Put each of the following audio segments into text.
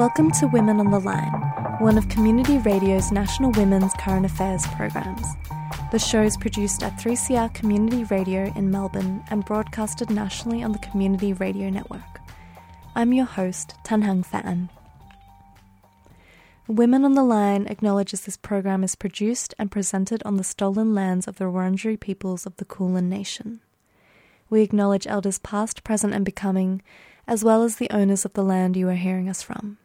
Welcome to Women on the Line, one of Community Radio's national women's current affairs programs. The show is produced at 3CR Community Radio in Melbourne and broadcasted nationally on the Community Radio Network. I'm your host, Tanhang Fan. Women on the Line acknowledges this program is produced and presented on the stolen lands of the Wurundjeri peoples of the Kulin Nation. We acknowledge elders past, present, and becoming, as well as the owners of the land you are hearing us from.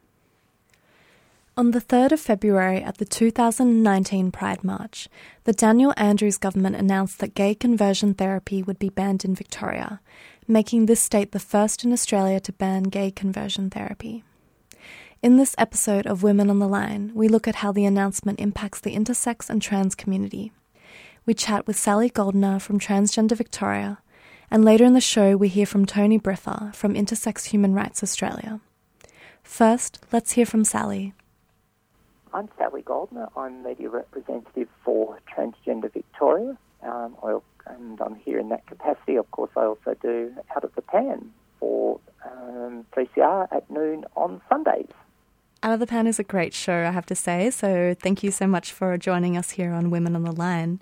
On the 3rd of February at the 2019 Pride March, the Daniel Andrews government announced that gay conversion therapy would be banned in Victoria, making this state the first in Australia to ban gay conversion therapy. In this episode of Women on the Line, we look at how the announcement impacts the intersex and trans community. We chat with Sally Goldner from Transgender Victoria, and later in the show, we hear from Tony Briffa from Intersex Human Rights Australia. First, let's hear from Sally. I'm Sally Goldner. I'm media representative for Transgender Victoria, um, and I'm here in that capacity. Of course, I also do Out of the Pan for um, 3CR at noon on Sundays. Out of the Pan is a great show, I have to say. So thank you so much for joining us here on Women on the Line.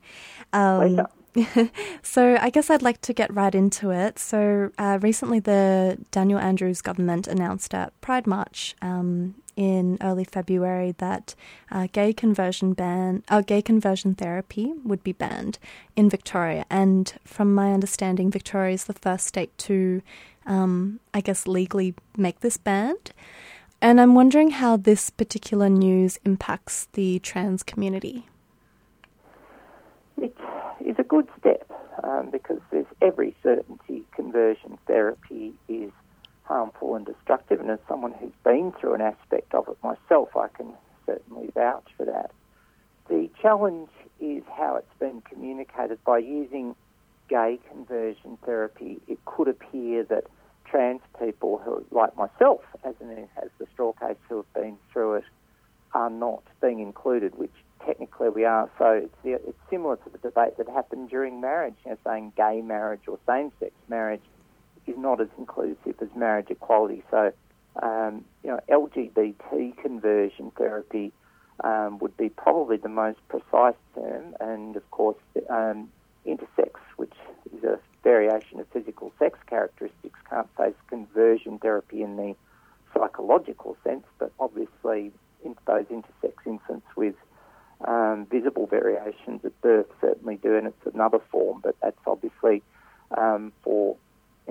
Um, so I guess I'd like to get right into it. So uh, recently, the Daniel Andrews government announced at Pride March um, in early February that uh, gay conversion ban, uh, gay conversion therapy would be banned in Victoria. And from my understanding, Victoria is the first state to, um, I guess, legally make this banned. And I'm wondering how this particular news impacts the trans community. It is a good step um, because there's every certainty conversion therapy is harmful and destructive. And as someone who's been through an aspect of it myself, I can certainly vouch for that. The challenge is how it's been communicated. By using gay conversion therapy, it could appear that trans people who, like myself, as, an, as the straw case, who have been through it, are not being included, which technically we are. So it's, it's similar to the debate that happened during marriage, you know, saying gay marriage or same-sex marriage is not as inclusive as marriage equality. So, um, you know, LGBT conversion therapy um, would be probably the most precise term, and of course, um, intersex, which is a variation of physical sex characteristics, can't face conversion therapy in the psychological sense, but obviously in those intersex infants with um, visible variations at birth certainly do, and it's another form, but that's obviously um, for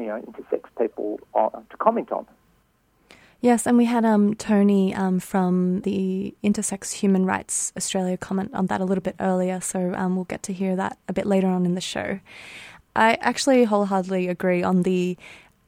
you know intersex people on, to comment on. Yes, and we had um, Tony um, from the Intersex Human Rights Australia comment on that a little bit earlier, so um, we'll get to hear that a bit later on in the show. I actually wholeheartedly agree on the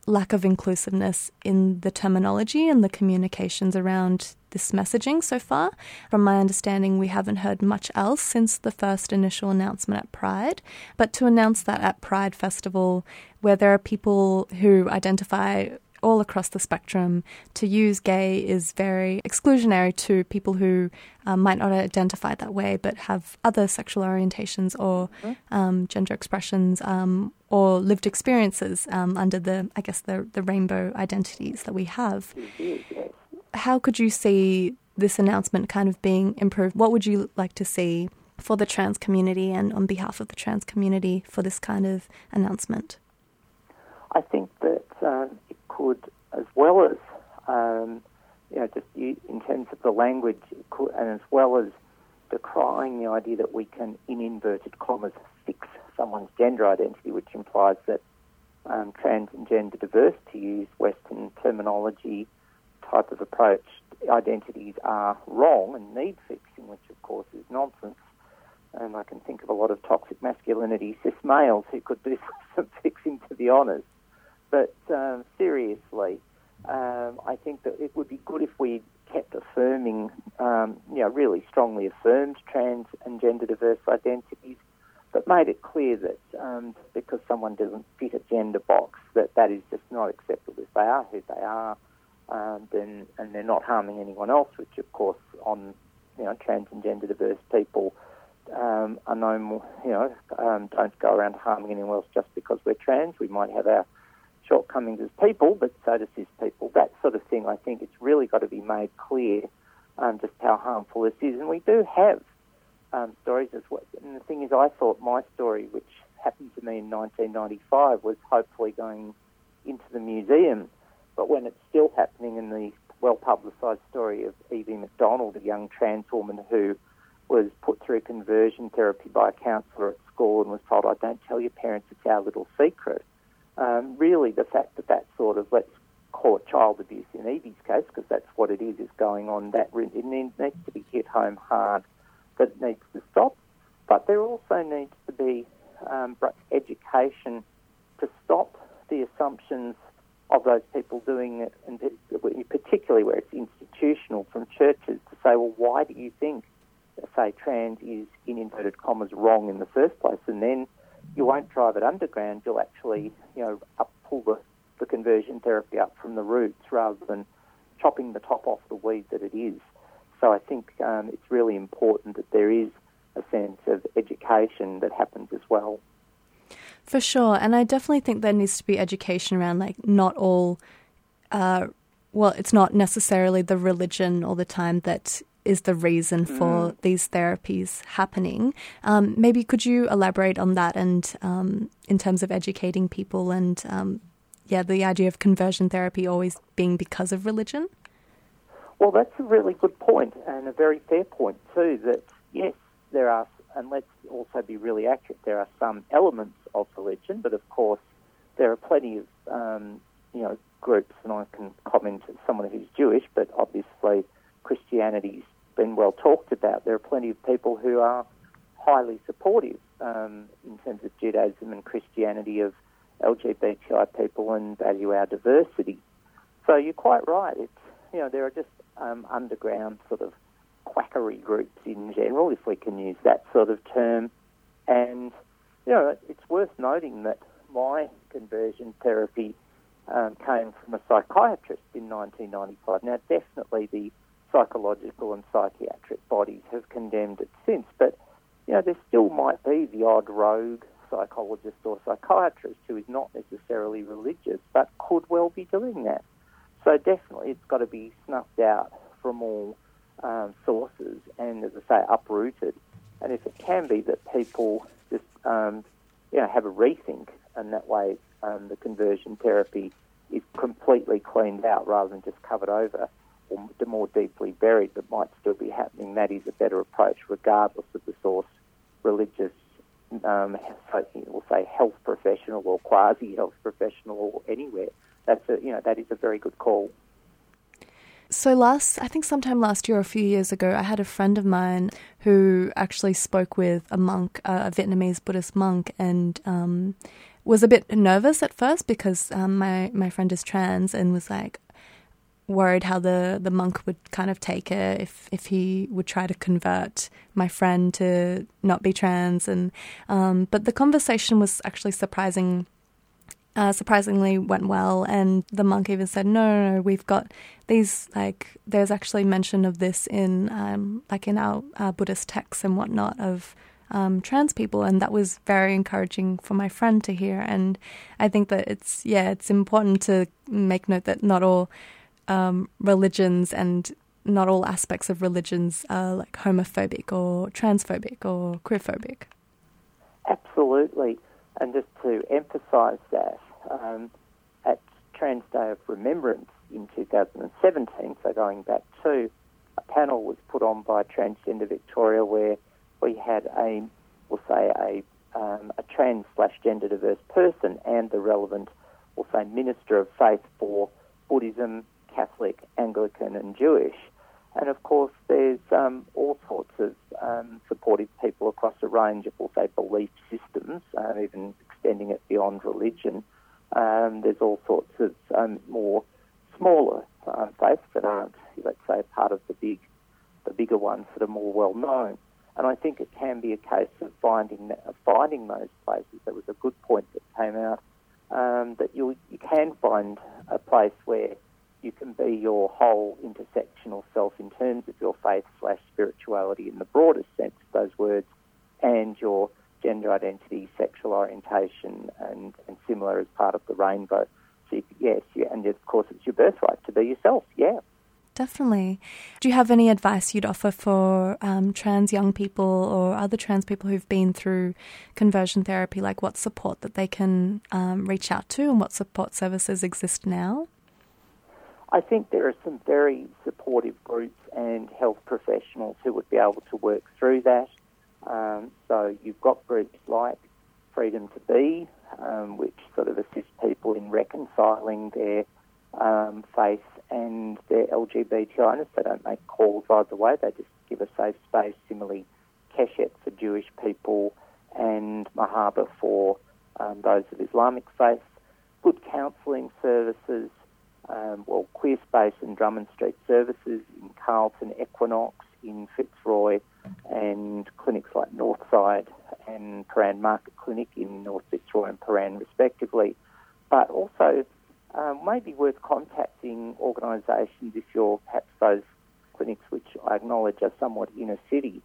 lack of inclusiveness in the terminology and the communications around this messaging so far. From my understanding, we haven't heard much else since the first initial announcement at Pride. But to announce that at Pride Festival, where there are people who identify all across the spectrum, to use gay is very exclusionary to people who um, might not identify that way but have other sexual orientations or mm-hmm. um, gender expressions um, or lived experiences um, under the, I guess, the, the rainbow identities that we have. How could you see this announcement kind of being improved? What would you like to see for the trans community and on behalf of the trans community for this kind of announcement? I think that um, could, as well as, um, you know, just in terms of the language, could, and as well as decrying the idea that we can, in inverted commas, fix someone's gender identity, which implies that um, trans and gender diverse, to use Western terminology type of approach, identities are wrong and need fixing, which of course is nonsense. And I can think of a lot of toxic masculinity cis males who could do some fixing, to be honest. But um, seriously, um, I think that it would be good if we kept affirming, um, you know, really strongly affirmed trans and gender diverse identities, but made it clear that um, because someone doesn't fit a gender box, that that is just not acceptable. If they are who they are, um, then and they're not harming anyone else, which of course on you know trans and gender diverse people um, are no more, you know, um, don't go around harming anyone else just because we're trans. We might have our shortcomings as people, but so does cis people. That sort of thing, I think it's really got to be made clear um, just how harmful this is. And we do have um, stories as well. And the thing is, I thought my story, which happened to me in 1995, was hopefully going into the museum. But when it's still happening in the well publicised story of Evie McDonald, a young trans woman who was put through conversion therapy by a counsellor at school and was told, I don't tell your parents, it's our little secret. Um, really, the fact that that sort of, let's call it child abuse in Evie's case, because that's what it is, is going on, that it needs to be hit home hard, that it needs to stop. But there also needs to be um, education to stop the assumptions of those people doing it, and particularly where it's institutional from churches, to say, well, why do you think, say, trans is in inverted commas wrong in the first place, and then you won't drive it underground. You'll actually, you know, up, pull the, the conversion therapy up from the roots rather than chopping the top off the weed that it is. So I think um, it's really important that there is a sense of education that happens as well. For sure, and I definitely think there needs to be education around like not all. Uh, well, it's not necessarily the religion all the time that is the reason for mm. these therapies happening. Um, maybe could you elaborate on that and um, in terms of educating people and um, yeah, the idea of conversion therapy always being because of religion? Well, that's a really good point and a very fair point too. That yes, there are, and let's also be really accurate. There are some elements of religion, but of course, there are plenty of um, you know groups, and I can comment as someone who's Jewish, but obviously Christianity's been well talked about. There are plenty of people who are highly supportive um, in terms of Judaism and Christianity of LGBTI people and value our diversity. So you're quite right. It's you know there are just um, underground sort of quackery groups in general, if we can use that sort of term. And you know it's worth noting that my conversion therapy um, came from a psychiatrist in 1995. Now, definitely the psychological and psychiatric bodies have condemned it since. But, you know, there still might be the odd rogue psychologist or psychiatrist who is not necessarily religious but could well be doing that. So definitely it's got to be snuffed out from all um, sources and, as I say, uprooted. And if it can be that people just, um, you know, have a rethink and that way um, the conversion therapy is completely cleaned out rather than just covered over, or the more deeply buried that might still be happening, that is a better approach regardless of the source, religious, um, we'll say health professional or quasi health professional or anywhere. That's a, you know, that is a very good call. So last, I think sometime last year or a few years ago, I had a friend of mine who actually spoke with a monk, a Vietnamese Buddhist monk, and um, was a bit nervous at first because um, my my friend is trans and was like, worried how the, the monk would kind of take it if, if he would try to convert my friend to not be trans. And um, but the conversation was actually surprising uh, surprisingly went well. And the monk even said no, no no we've got these like there's actually mention of this in um, like in our, Buddhist texts and whatnot of um, trans people, and that was very encouraging for my friend to hear. And I think that it's yeah, it's important to make note that not all um, religions and not all aspects of religions are like homophobic or transphobic or queerphobic. Absolutely. And just to emphasise that, um, at Trans Day of Remembrance in 2017, so going back to, a panel was put on by Transgender Victoria where we had a, we'll say, a, um, a trans slash gender diverse person and the relevant, we'll say, Minister of Faith for Buddhism, Catholic, Anglican, and Jewish. And of course, there's um, all sorts of um, supportive people across a range of, we'll say, belief systems, uh, even extending it beyond religion. Um, there's all sorts of um, more smaller uh, faiths that aren't, let's say, part of the big, the bigger ones that are more well known. And I think it can be a case of finding finding those places. There was a good point that came out that you you can find a place where you can be your whole intersectional self in terms of your faith slash spirituality in the broadest sense of those words, and your gender identity, sexual orientation, and, and similar as part of the rainbow. inclusive, yes, and of course it's your birthright to be yourself, yeah. Definitely. Do you have any advice you'd offer for um, trans young people or other trans people who've been through conversion therapy, like what support that they can um, reach out to and what support services exist now? I think there are some very supportive groups and health professionals who would be able to work through that. Um, so you've got groups like Freedom to Be, um, which sort of assist people in reconciling their um, faith and their LGBTIness. They don't make calls either way, they just give a safe space. Similarly, Keshet for Jewish people and Marhaba for um, those of Islamic faith. Good counselling services, um, well, Queer Space and Drummond Street services in Carlton, Equinox, in Fitzroy, and clinics like Northside and Prahran Market Clinic in North Fitzroy and Prahran, respectively. But also, um, maybe worth contacting organisations if you're perhaps those clinics which I acknowledge are somewhat inner city.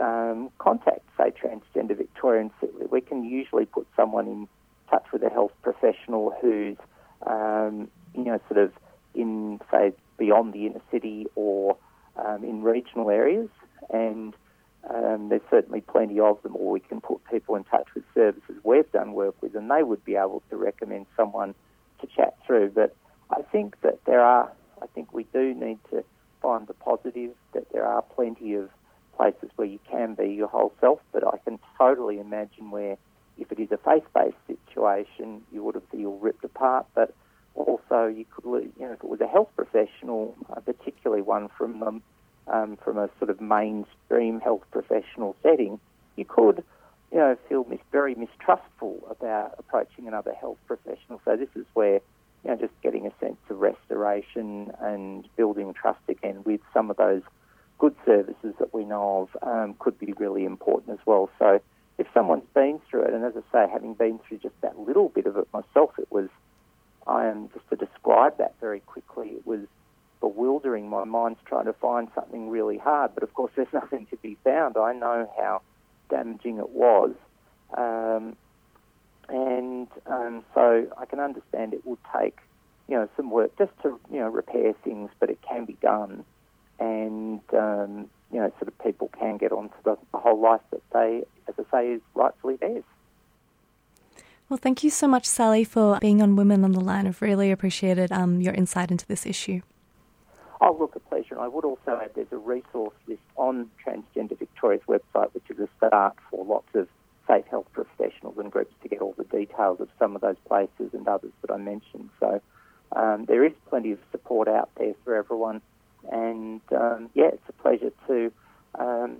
Um, contact, say, Transgender Victoria, and we can usually put someone in touch with a health professional who's um, you know, sort of in, say, beyond the inner city or um, in regional areas. And um, there's certainly plenty of them, or we can put people in touch with services we've done work with, and they would be able to recommend someone to chat through. But I think that there are, I think we do need to find the positive, that there are plenty of places where you can be your whole self, but I can totally imagine where if it is a faith-based situation, you would have feel ripped apart. But also you could, you know, if it was a health professional, uh, particularly one from um, um, from a sort of mainstream health professional setting, you could, you know, feel mis- very mistrustful about approaching another health professional. So this is where, you know, just getting a sense of restoration and building trust again with some of those good services that we know of um, could be really important as well. So if someone's been through it, and as I say, having been through just that little bit of it myself, it was I am describe that very quickly. It was bewildering. My mind's trying to find something really hard, but of course, there's nothing to be found. I know how damaging it was, um, and um, so I can understand it will take you know some work just to you know repair things, but it can be done, and um, you know sort of people can get onto the, the whole life that they, as I say, is rightfully theirs. Well, thank you so much, Sally, for being on Women on the Line. I've really appreciated um, your insight into this issue. Oh, look, a pleasure. And I would also add there's a resource list on Transgender Victoria's website, which is a start for lots of safe health professionals and groups to get all the details of some of those places and others that I mentioned. So um, there is plenty of support out there for everyone. And um, yeah, it's a pleasure to um,